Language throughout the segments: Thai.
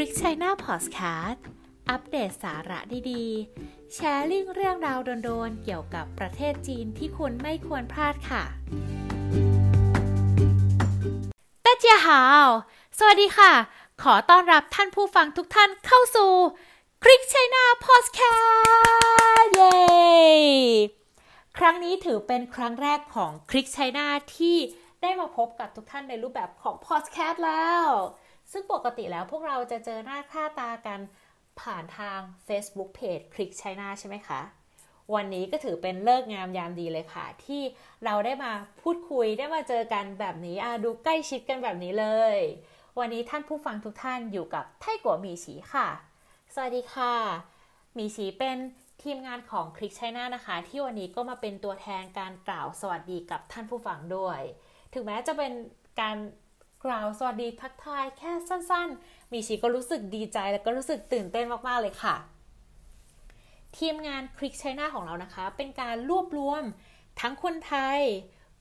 Click China Podcast อัปเดตสาระดีๆ แชร์ลิงเรื่องราวโดนๆ เกี่ยวกับประเทศจีนที่คุณไม่ควรพลาดค่ะ大家好 สวัสดีค่ะ ขอต้อนรับท่านผู้ฟังทุกท่านเข้าสู่ Click China Podcast เย้ครั้งนี้ถือเป็นครั้งแรกของ Click China ที่ได้มาพบกับทุกท่านในรูปแบบของพอดแคสต์แล้ว ซึ่งปกติแล้วพวกเราจะเจอหน้าค่าตากันผ่านทาง Facebook Page คลิกชัยนาใช่ไหมคะ วันนี้ก็ถือเป็นเลิกงามยามดีเลยค่ะ ที่เราได้มาพูดคุยได้มาเจอกันแบบนี้อะดูใกล้ชิดกันแบบนี้เลย วันนี้ท่านผู้ฟังทุกท่านอยู่กับไทกัวมีฉีค่ะ สวัสดีค่ะ มีฉีเป็นทีมงานของคลิกชัยนานะคะ ที่วันนี้ก็มาเป็นตัวแทนการกล่าวสวัสดีกับท่านผู้ฟังด้วย ถึงแม้จะเป็นการ กล่าวสวัสดีทักทายแค่สั้นๆ มีชีก็รู้สึกดีใจแล้วก็รู้สึกตื่นเต้นมากๆเลยค่ะ ทีมงานคลิกชัยนาของเรานะคะ เป็นการรวบรวมทั้งคนไทย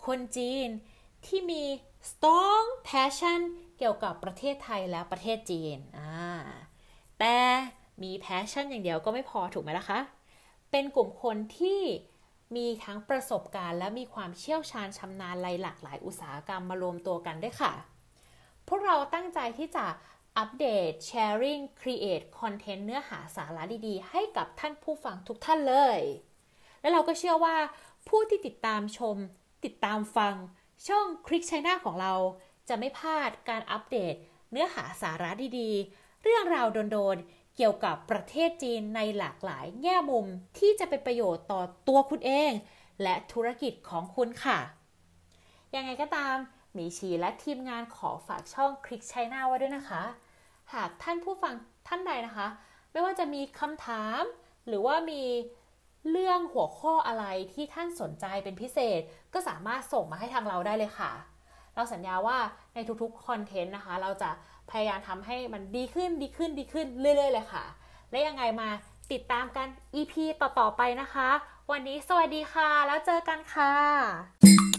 คนจีนที่มี strong passion เกี่ยวกับประเทศไทยและประเทศจีนอ่าแต่มี passion อย่างเดียวก็ไม่พอถูกไหมล่ะคะ เป็นกลุ่มคนที่มีทั้งประสบการณ์ และมีความเชี่ยวชาญชำนาญในหลากหลายอุตสาหกรรมมารวมตัวกันด้วยค่ะ พวกเราตั้งใจที่จะอัปเดต sharing create content เนื้อหาสาระดีๆ ให้กับท่านผู้ฟังทุกท่านเลย และเราก็เชื่อว่าผู้ที่ติดตามชม ติดตามฟัง ช่องคลิกชัยนาของเรา จะไม่พลาดการอัปเดต เนื้อหาสาระดีๆ เรื่องราวโดนๆ เกี่ยวกับประเทศจีนในหลากหลายแง่มุมที่จะเป็นประโยชน์ต่อตัวคุณเอง และธุรกิจของคุณค่ะ ยังไงก็ตาม มีชีและทีมงานขอฝากช่องคลิกชัยนาไว้ด้วยนะคะ หากท่านผู้ฟังท่านใดนะคะ ไม่ว่าจะมีคำถาม หรือว่ามีเรื่องหัวข้ออะไรที่ท่านสนใจเป็นพิเศษ ก็สามารถส่งมาให้ทางเราได้เลยค่ะ เราสัญญาว่าในทุกๆคอนเทนต์นะคะ เราจะพยายามทำให้มันดีขึ้นดีขึ้นดีขึ้นเรื่อยๆเลยค่ะ และยังไงมาติดตามกัน EP ต่อๆไปนะคะ วันนี้สวัสดีค่ะ แล้วเจอกันค่ะ